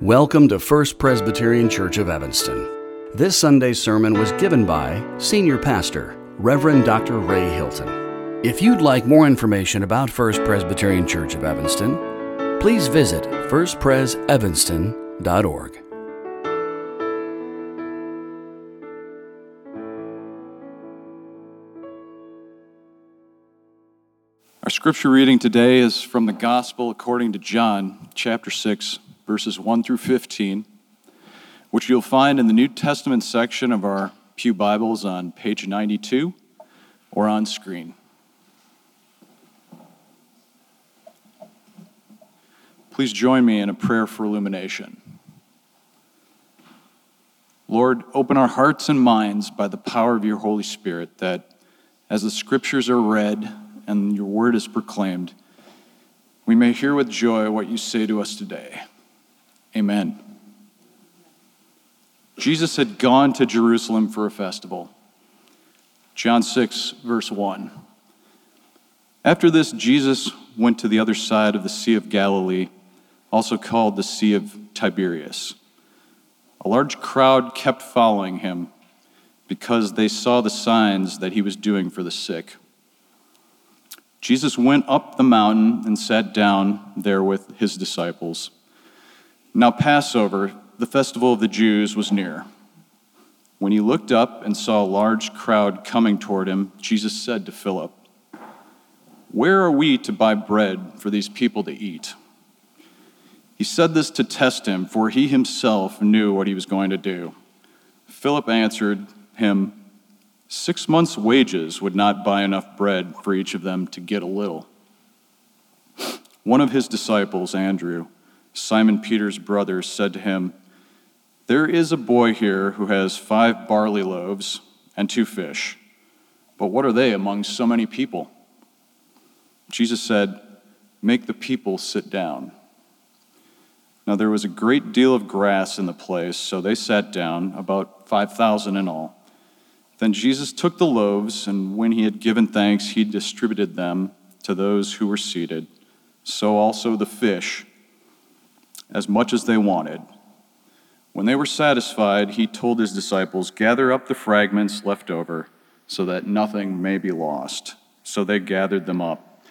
Welcome to First Presbyterian Church of Evanston. This Sunday's sermon was given by Senior Pastor, Reverend Dr. Ray Hylton. If you'd like more information about First Presbyterian Church of Evanston, please visit firstpresevanston.org. Our scripture reading today is from the Gospel according to John, chapter 6, verses 1 through 15, which you'll find in the New Testament section of our Pew Bibles on page 92 or on screen. Please join me in a prayer for illumination. Lord, open our hearts and minds by the power of your Holy Spirit that as the scriptures are read and your word is proclaimed, we may hear with joy what you say to us today. Amen. Jesus had gone to Jerusalem for a festival. John 6, verse 1. After this, Jesus went to the other side of the Sea of Galilee, also called the Sea of Tiberias. A large crowd kept following him because they saw the signs that he was doing for the sick. Jesus went up the mountain and sat down there with his disciples. Now, Passover, the festival of the Jews, was near. When he looked up and saw a large crowd coming toward him, Jesus said to Philip, Where are we to buy bread for these people to eat? He said this to test him, for he himself knew what he was going to do. Philip answered him, Six months' wages would not buy enough bread for each of them to get a little. One of his disciples, Andrew, Simon Peter's brother, said to him, There is a boy here who has five barley loaves and two fish, but what are they among so many people? Jesus said, Make the people sit down. Now there was a great deal of grass in the place, so they sat down, about 5,000 in all. Then Jesus took the loaves, and when he had given thanks, he distributed them to those who were seated. So also the fish as much as they wanted. When they were satisfied, he told his disciples, Gather up the fragments left over, so that nothing may be lost. So they gathered them up.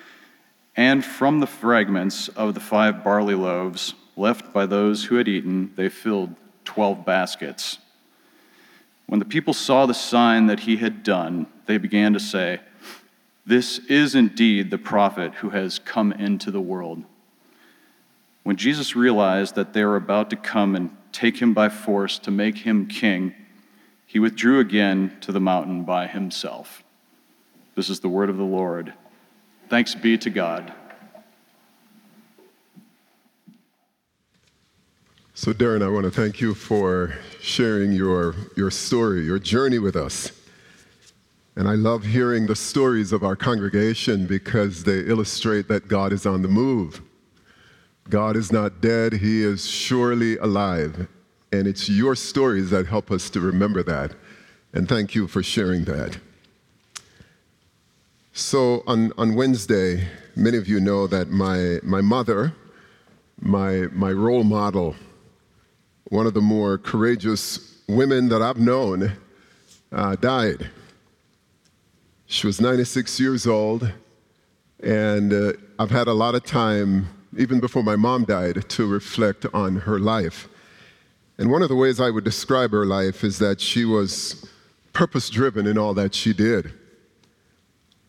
And from the fragments of the five barley loaves left by those who had eaten, they filled twelve baskets. When the people saw the sign that he had done, they began to say, This is indeed the prophet who has come into the world. When Jesus realized that they were about to come and take him by force to make him king, he withdrew again to the mountain by himself. This is the word of the Lord. Thanks be to God. So, Darren, I want to thank you for sharing your, your story, your journey with us. And I love hearing the stories of our congregation because they illustrate that God is on the move. God is not dead, He is surely alive. And it's your stories that help us to remember that. And thank you for sharing that. So, on, on Wednesday, many of you know that my, my mother, my, my role model, one of the more courageous women that I've known, uh, died. She was 96 years old, and uh, I've had a lot of time even before my mom died, to reflect on her life. And one of the ways I would describe her life is that she was purpose driven in all that she did.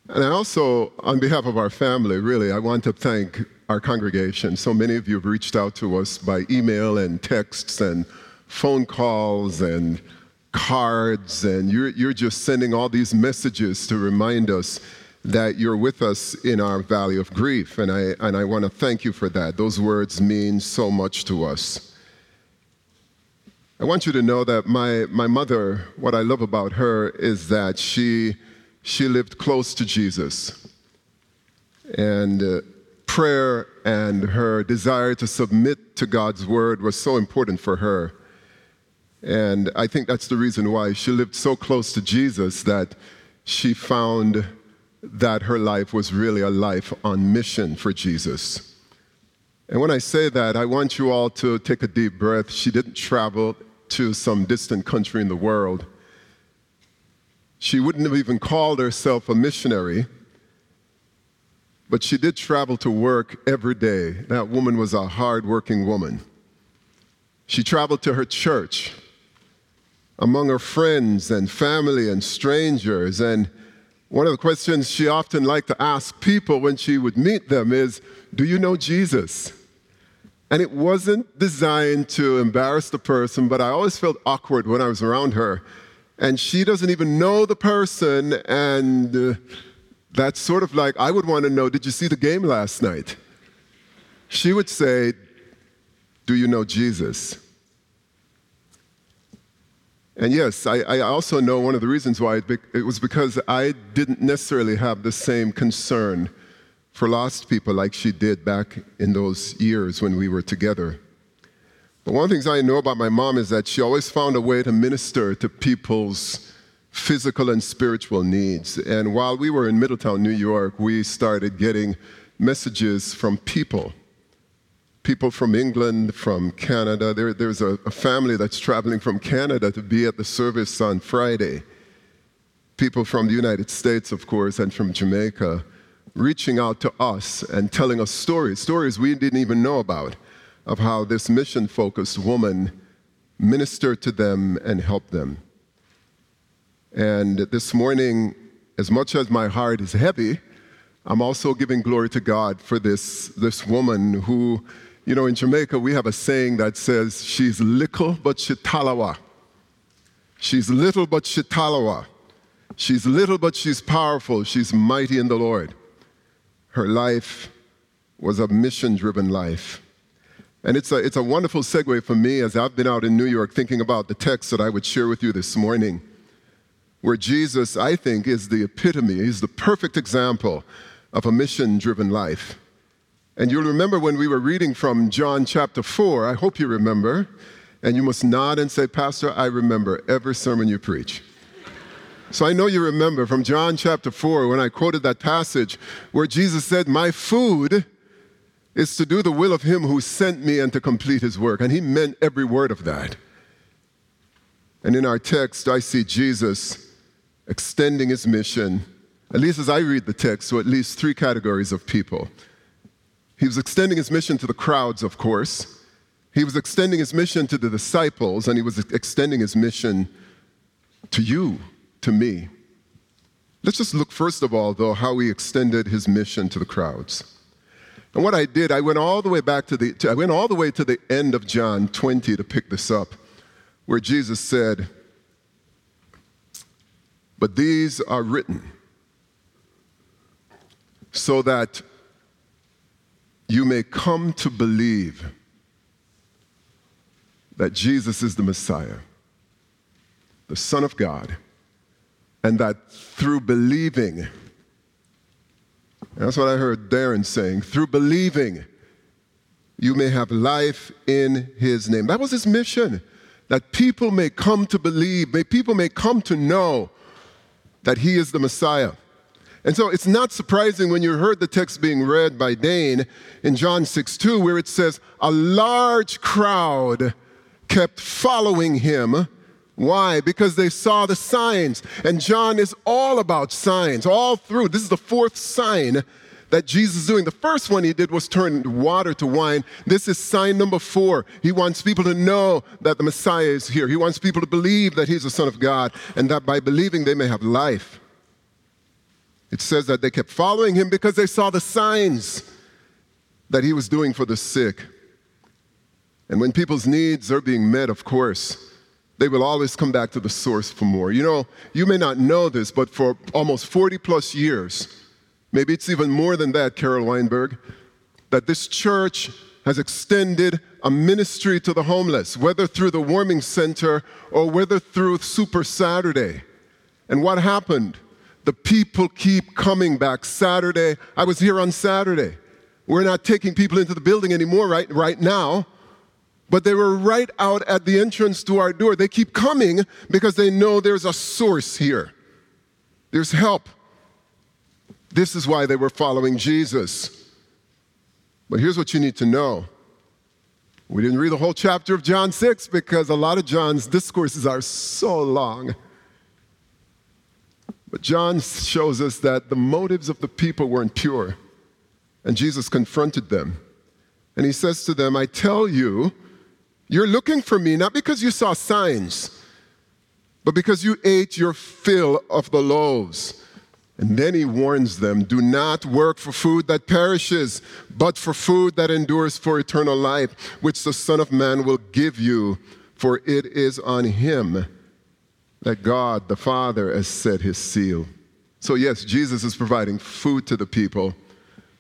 And I also, on behalf of our family, really, I want to thank our congregation. So many of you have reached out to us by email and texts and phone calls and cards, and you're, you're just sending all these messages to remind us that you're with us in our valley of grief. And I, and I want to thank you for that. Those words mean so much to us. I want you to know that my, my mother, what I love about her is that she, she lived close to Jesus. And uh, prayer and her desire to submit to God's word was so important for her. And I think that's the reason why she lived so close to Jesus that she found that her life was really a life on mission for Jesus. And when I say that, I want you all to take a deep breath. She didn't travel to some distant country in the world. She wouldn't have even called herself a missionary, but she did travel to work every day. That woman was a hardworking woman. She traveled to her church among her friends and family and strangers. And one of the questions she often liked to ask people when she would meet them is, Do you know Jesus? And it wasn't designed to embarrass the person, but I always felt awkward when I was around her. And she doesn't even know the person, and uh, that's sort of like I would want to know, Did you see the game last night? She would say, Do you know Jesus? And yes, I, I, also know one of the reasons why it, it was because I didn't necessarily have the same concern for lost people like she did back in those years when we were together. But one of the things I know about my mom is that she always found a way to minister to people's physical and spiritual needs. And while we were in Middletown, New York, we started getting messages from people people from England, from Canada. There, there's a, a, family that's traveling from Canada to be at the service on Friday. People from the United States, of course, and from Jamaica, reaching out to us and telling us stories, stories we didn't even know about, of how this mission focused woman ministered to them and helped them. And this morning, as much as my heart is heavy, I'm also giving glory to God for this, this woman who you know, in Jamaica, we have a saying that says, she's little but she tallawah. She's little but she tallawah. She's little but she's powerful. She's mighty in the Lord. Her life was a mission driven life. And it's a, it's a wonderful segue for me as I've been out in New York thinking about the text that I would share with you this morning, where Jesus, I think, is the epitome, he's the perfect example of a mission driven life. And you'll remember when we were reading from John chapter 4, I hope you remember, and you must nod and say, Pastor, I remember every sermon you preach. So I know you remember from John chapter 4 when I quoted that passage where Jesus said, My food is to do the will of him who sent me and to complete his work. And he meant every word of that. And in our text, I see Jesus extending his mission, at least as I read the text, to at least three categories of people. He was extending his mission to the crowds, of course. He was extending his mission to the disciples, and he was extending his mission to you, to me. Let's just look, first of all, though, how he extended his mission to the crowds. And what I did, I went all the way back to the, to, I went all the way to the end of John 20 to pick this up, where Jesus said, But these are written so that you may come to believe that Jesus is the Messiah, the Son of God, and that through believing, that's what I heard Darren saying, through believing, you may have life in his name. That was his mission, that people may come to believe, may people may come to know that he is the Messiah. And so it's not surprising when you heard the text being read by Dane in John 6 2, where it says, A large crowd kept following him. Why? Because they saw the signs. And John is all about signs, all through. This is the fourth sign that Jesus is doing. The first one he did was turn water to wine. This is sign number four. He wants people to know that the Messiah is here. He wants people to believe that he's the Son of God and that by believing they may have life. It says that they kept following him because they saw the signs that he was doing for the sick. And when people's needs are being met, of course, they will always come back to the source for more. You know, you may not know this, but for almost 40 plus years, maybe it's even more than that, Carol Weinberg, that this church has extended a ministry to the homeless, whether through the warming center or whether through Super Saturday. And what happened? The people keep coming back. Saturday, I was here on Saturday. We're not taking people into the building anymore right, right now, but they were right out at the entrance to our door. They keep coming because they know there's a source here, there's help. This is why they were following Jesus. But here's what you need to know. We didn't read the whole chapter of John 6 because a lot of John's discourses are so long. But John shows us that the motives of the people weren't pure. And Jesus confronted them. And he says to them, I tell you, you're looking for me not because you saw signs, but because you ate your fill of the loaves. And then he warns them do not work for food that perishes, but for food that endures for eternal life, which the Son of Man will give you, for it is on him that God the Father has set his seal. So, yes, Jesus is providing food to the people,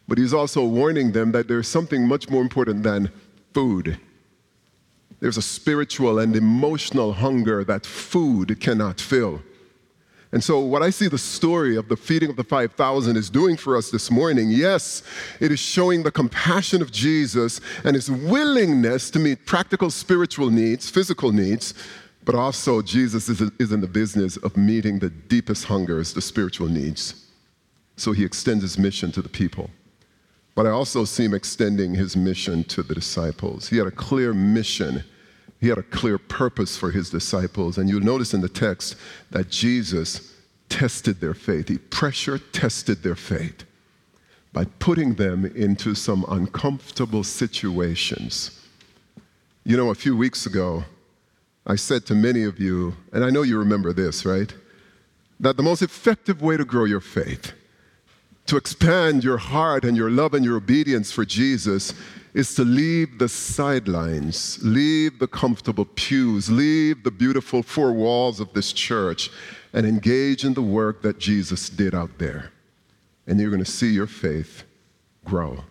but he's also warning them that there's something much more important than food. There's a spiritual and emotional hunger that food cannot fill. And so, what I see the story of the feeding of the 5,000 is doing for us this morning, yes, it is showing the compassion of Jesus and his willingness to meet practical spiritual needs, physical needs, but also Jesus is, is in the business of meeting the deepest hungers, the spiritual needs. So, he extends his mission to the people. But I also see him extending his mission to the disciples. He had a clear mission he had a clear purpose for his disciples. And you'll notice in the text that Jesus tested their faith. He pressure tested their faith by putting them into some uncomfortable situations. You know, a few weeks ago, I said to many of you, and I know you remember this, right? That the most effective way to grow your faith, to expand your heart and your love and your obedience for Jesus, is to leave the sidelines, leave the comfortable pews, leave the beautiful four walls of this church, and engage in the work that Jesus did out there. And you're going to see your faith grow.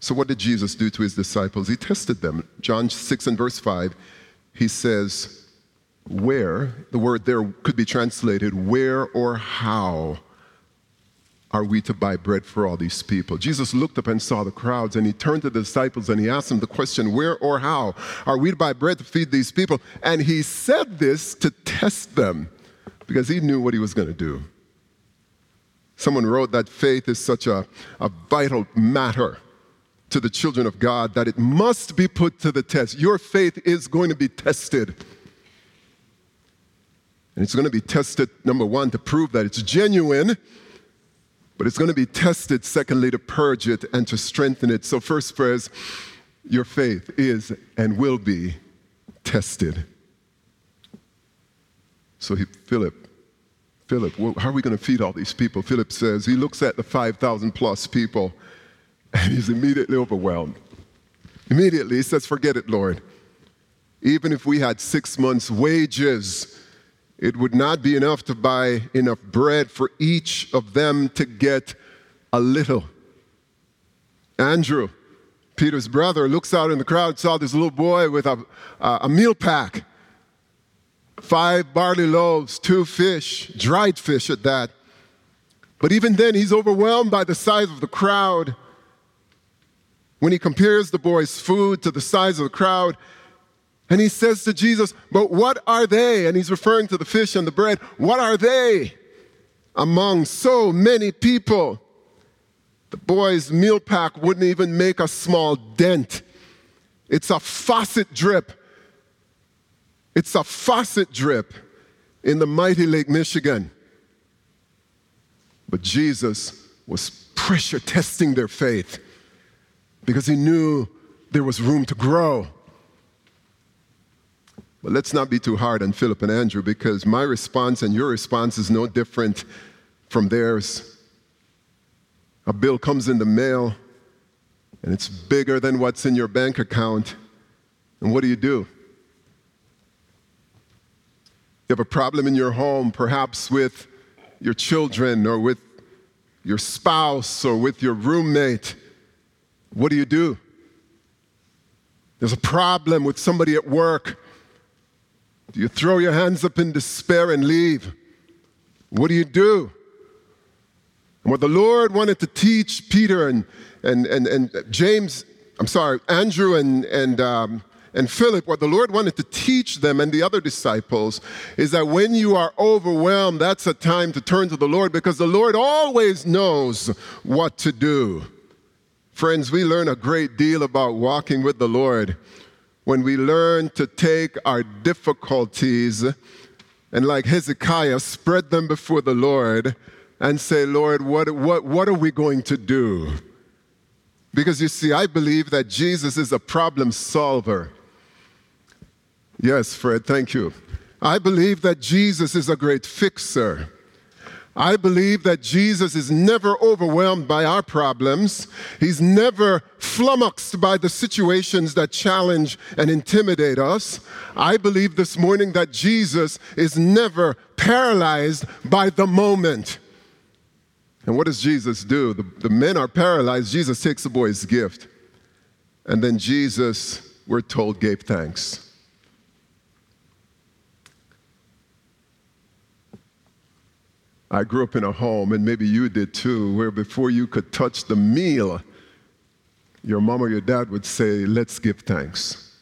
So, what did Jesus do to his disciples? He tested them. John 6 and verse 5, he says, Where, the word there could be translated, where or how are we to buy bread for all these people? Jesus looked up and saw the crowds, and he turned to the disciples and he asked them the question, Where or how are we to buy bread to feed these people? And he said this to test them because he knew what he was going to do. Someone wrote that faith is such a, a vital matter to the children of God that it must be put to the test. Your faith is going to be tested. And it's going to be tested, number one, to prove that it's genuine but it's going to be tested, secondly, to purge it and to strengthen it. So, first phrase, your faith is and will be tested. So, he, Philip, Philip, how are we going to feed all these people? Philip says, he looks at the 5,000 plus people and he's immediately overwhelmed. Immediately, he says, Forget it, Lord. Even if we had six months' wages, it would not be enough to buy enough bread for each of them to get a little. Andrew, Peter's brother, looks out in the crowd, saw this little boy with a, a meal pack five barley loaves, two fish, dried fish at that. But even then, he's overwhelmed by the size of the crowd. When he compares the boy's food to the size of the crowd, and he says to Jesus, But what are they? And he's referring to the fish and the bread. What are they among so many people? The boy's meal pack wouldn't even make a small dent. It's a faucet drip. It's a faucet drip in the mighty Lake Michigan. But Jesus was pressure testing their faith because he knew there was room to grow. But let's not be too hard on Philip and Andrew because my response and your response is no different from theirs. A bill comes in the mail and it's bigger than what's in your bank account. And what do you do? You have a problem in your home, perhaps with your children or with your spouse or with your roommate. What do you do? There's a problem with somebody at work do you throw your hands up in despair and leave? What do you do? And what the Lord wanted to teach Peter and, and, and, and James, I'm sorry, Andrew and, and, um, and Philip, what the Lord wanted to teach them and the other disciples is that when you are overwhelmed, that's a time to turn to the Lord because the Lord always knows what to do Friends, we learn a great deal about walking with the Lord when we learn to take our difficulties and, like Hezekiah, spread them before the Lord and say, Lord, what, what, what are we going to do? Because you see, I believe that Jesus is a problem solver. Yes, Fred, thank you. I believe that Jesus is a great fixer. I believe that Jesus is never overwhelmed by our problems. He's never flummoxed by the situations that challenge and intimidate us. I believe this morning that Jesus is never paralyzed by the moment. And what does Jesus do? The, the men are paralyzed. Jesus takes the boy's gift. And then Jesus, we're told, gave thanks. I grew up in a home, and maybe you did too, where before you could touch the meal, your mom or your dad would say, Let's give thanks.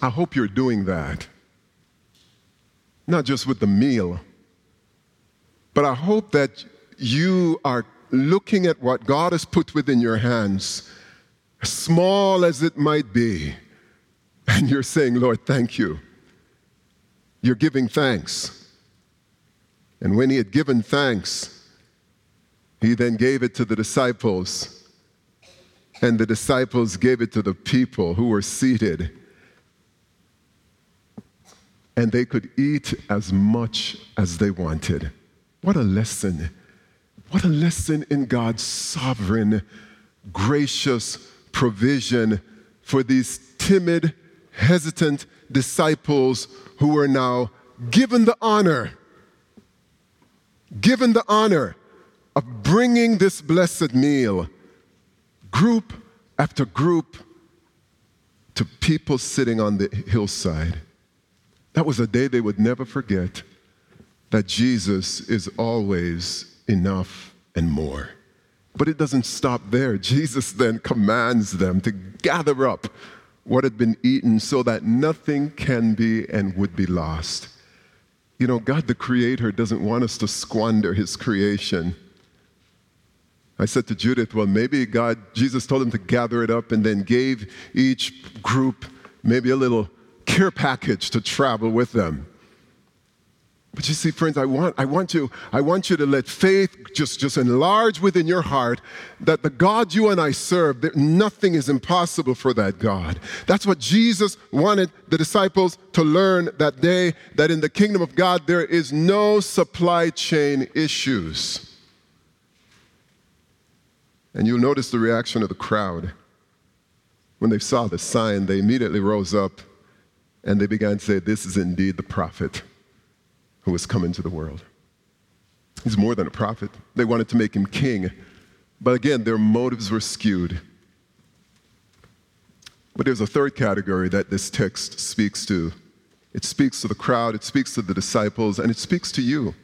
I hope you're doing that. Not just with the meal, but I hope that you are looking at what God has put within your hands, small as it might be, and you're saying, Lord, thank you. You're giving thanks. And when he had given thanks, he then gave it to the disciples. And the disciples gave it to the people who were seated. And they could eat as much as they wanted. What a lesson. What a lesson in God's sovereign, gracious provision for these timid, hesitant disciples who were now given the honor given the honor of bringing this blessed meal, group after group, to people sitting on the hillside. That was a day they would never forget that Jesus is always enough and more. But it doesn't stop there. Jesus then commands them to gather up what had been eaten so that nothing can be and would be lost. You know, God the Creator doesn't want us to squander His creation. I said to Judith, well, maybe God, Jesus told him to gather it up and then gave each group maybe a little care package to travel with them. But you see, friends, I want, I want you, I want you to let faith just, just enlarge within your heart that the God you and I serve, that nothing is impossible for that God. That's what Jesus wanted the disciples to learn that day, that in the kingdom of God there is no supply chain issues. And you'll notice the reaction of the crowd. When they saw the sign, they immediately rose up and they began to say, This is indeed the prophet who has come into the world. He's more than a prophet. They wanted to make him king. But again, their motives were skewed. But there's a third category that this text speaks to it speaks to the crowd, it speaks to the disciples, and it speaks to you.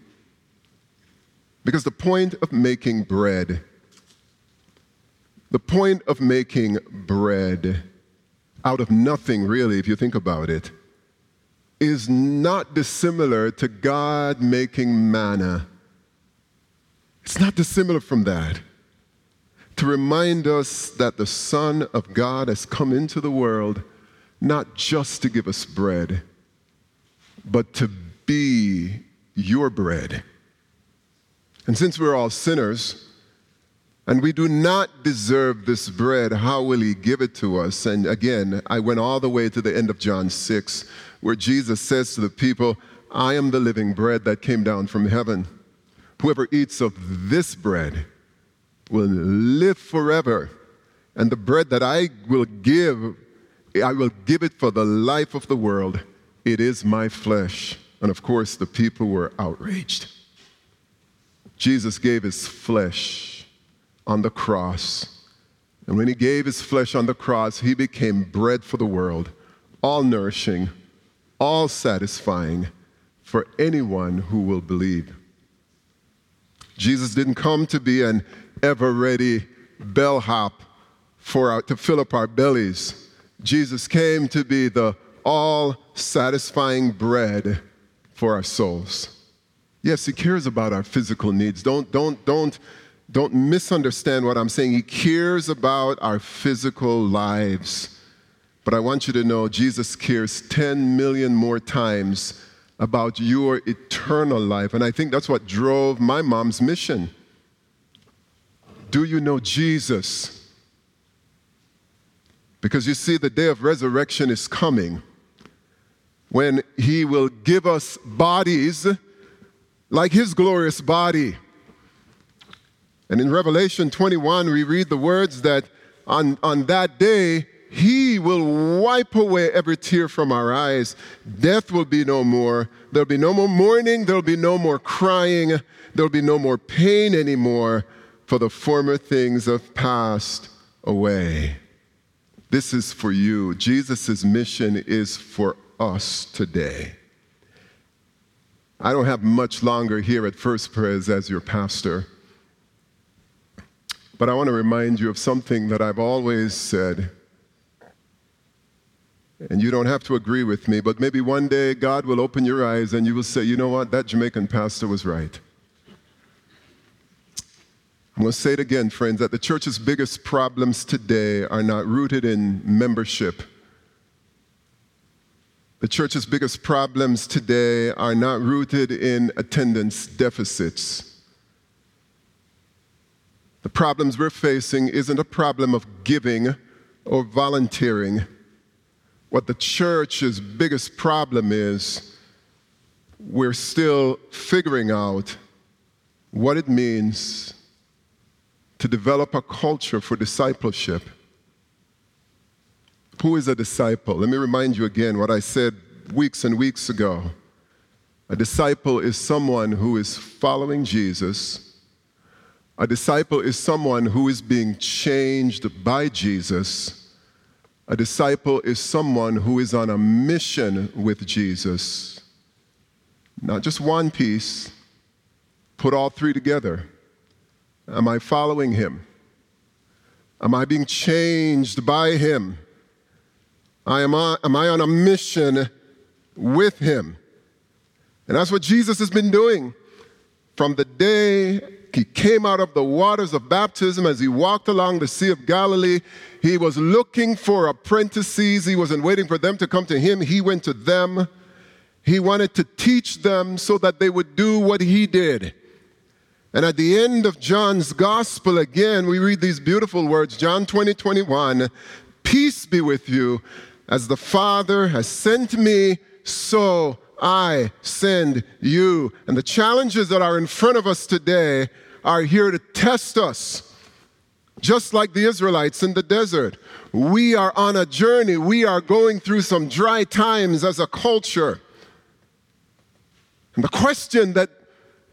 Because the point of making bread, the point of making bread out of nothing, really, if you think about it, is not dissimilar to God making manna. It's not dissimilar from that. To remind us that the Son of God has come into the world not just to give us bread, but to be your bread. And since we're all sinners, and we do not deserve this bread, how will he give it to us? And again, I went all the way to the end of John 6, where Jesus says to the people, I am the living bread that came down from heaven. Whoever eats of this bread will live forever. And the bread that I will give, I will give it for the life of the world. It is my flesh. And of course, the people were outraged. Jesus gave his flesh on the cross. And when he gave his flesh on the cross, he became bread for the world, all nourishing, all satisfying for anyone who will believe. Jesus didn't come to be an ever ready bellhop for our, to fill up our bellies. Jesus came to be the all satisfying bread for our souls. Yes, he cares about our physical needs. Don't, don't, don't, don't misunderstand what I'm saying. He cares about our physical lives. But I want you to know Jesus cares 10 million more times about your eternal life. And I think that's what drove my mom's mission. Do you know Jesus? Because you see, the day of resurrection is coming when he will give us bodies like his glorious body. And in Revelation 21, we read the words that on, on that day, he will wipe away every tear from our eyes. Death will be no more. There'll be no more mourning. There'll be no more crying. There'll be no more pain anymore, for the former things have passed away. This is for you. Jesus' mission is for us today. I don't have much longer here at First Pres as your pastor. But I want to remind you of something that I've always said. And you don't have to agree with me, but maybe one day God will open your eyes and you will say, you know what, that Jamaican pastor was right. I'm going to say it again, friends, that the church's biggest problems today are not rooted in membership. The church's biggest problems today are not rooted in attendance deficits. The problems we're facing isn't a problem of giving or volunteering. What the church's biggest problem is, we're still figuring out what it means to develop a culture for discipleship. Who is a disciple? Let me remind you again what I said weeks and weeks ago. A disciple is someone who is following Jesus a disciple is someone who is being changed by Jesus. A disciple is someone who is on a mission with Jesus. Not just one piece, put all three together. Am I following him? Am I being changed by him? I am, on, am I on a mission with him? And that's what Jesus has been doing from the day he came out of the waters of baptism as he walked along the Sea of Galilee. He was looking for apprentices. He wasn't waiting for them to come to him. He went to them. He wanted to teach them so that they would do what he did. And at the end of John's gospel, again, we read these beautiful words John 20, 21 Peace be with you. As the Father has sent me, so I send you. And the challenges that are in front of us today are here to test us. Just like the Israelites in the desert, we are on a journey. We are going through some dry times as a culture. And the question that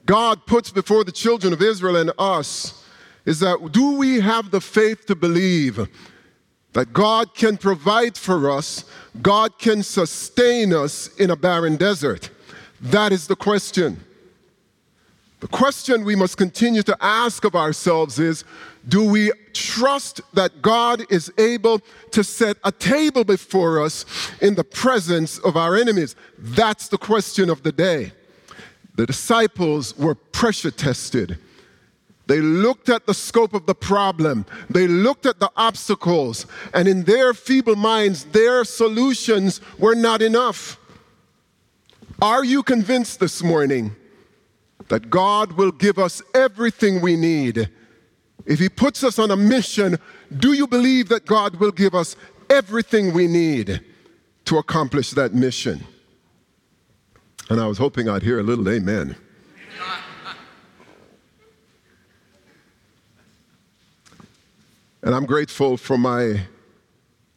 God puts before the children of Israel and us is that do we have the faith to believe that God can provide for us, God can sustain us in a barren desert? That is the question. The question we must continue to ask of ourselves is do we trust that God is able to set a table before us in the presence of our enemies? That's the question of the day. The disciples were pressure tested. They looked at the scope of the problem, they looked at the obstacles, and in their feeble minds, their solutions were not enough. Are you convinced this morning that God will give us everything we need. If He puts us on a mission, do you believe that God will give us everything we need to accomplish that mission? And I was hoping I'd hear a little amen. And I'm grateful for my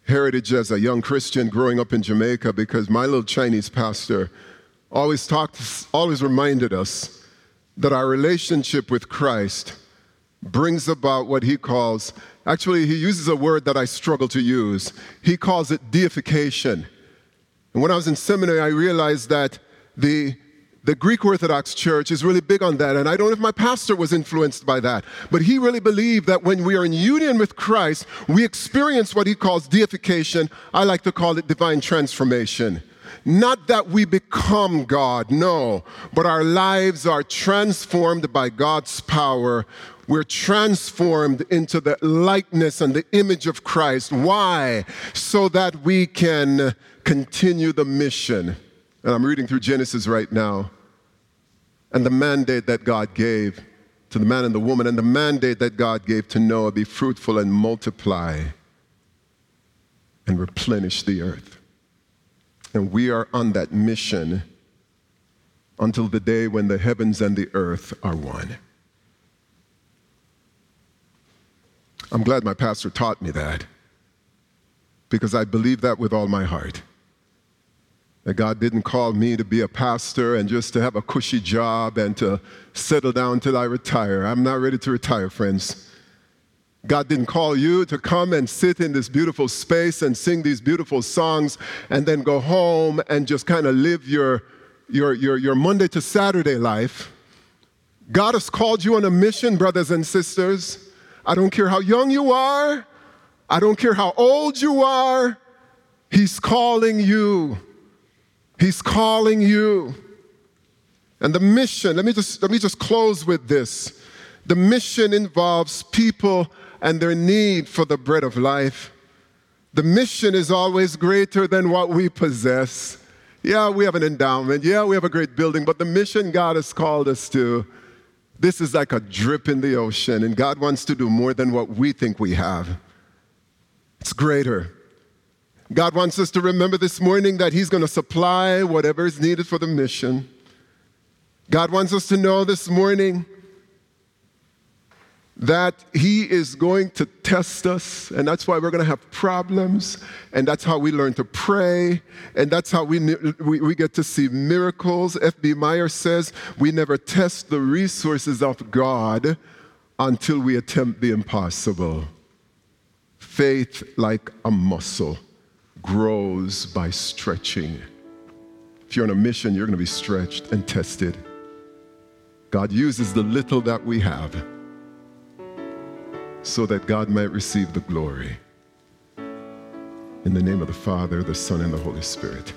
heritage as a young Christian growing up in Jamaica because my little Chinese pastor always talked, always reminded us that our relationship with Christ brings about what he calls, actually, he uses a word that I struggle to use. He calls it deification. And when I was in seminary, I realized that the, the Greek Orthodox Church is really big on that. And I don't know if my pastor was influenced by that, but he really believed that when we are in union with Christ, we experience what he calls deification. I like to call it divine transformation. Not that we become God, no, but our lives are transformed by God's power we're transformed into the likeness and the image of Christ. Why? So that we can continue the mission. And I'm reading through Genesis right now. And the mandate that God gave to the man and the woman, and the mandate that God gave to Noah be fruitful and multiply and replenish the earth. And we are on that mission until the day when the heavens and the earth are one. I'm glad my pastor taught me that because I believe that with all my heart. That God didn't call me to be a pastor and just to have a cushy job and to settle down till I retire. I'm not ready to retire, friends. God didn't call you to come and sit in this beautiful space and sing these beautiful songs and then go home and just kind of live your, your, your, your Monday to Saturday life. God has called you on a mission, brothers and sisters. I don't care how young you are, I don't care how old you are, He's calling you. He's calling you. And the mission, let me just, let me just close with this. The mission involves people and their need for the bread of life. The mission is always greater than what we possess. Yeah, we have an endowment. Yeah, we have a great building, but the mission God has called us to this is like a drip in the ocean, and God wants to do more than what we think we have. It's greater. God wants us to remember this morning that He's going to supply whatever is needed for the mission. God wants us to know this morning that He is going to test us, and that's why we're going to have problems, and that's how we learn to pray, and that's how we, we, we get to see miracles. F.B. Meyer says we never test the resources of God until we attempt the impossible. Faith, like a muscle, grows by stretching. If you're on a mission, you're going to be stretched and tested. God uses the little that we have so that God might receive the glory. In the name of the Father, the Son, and the Holy Spirit.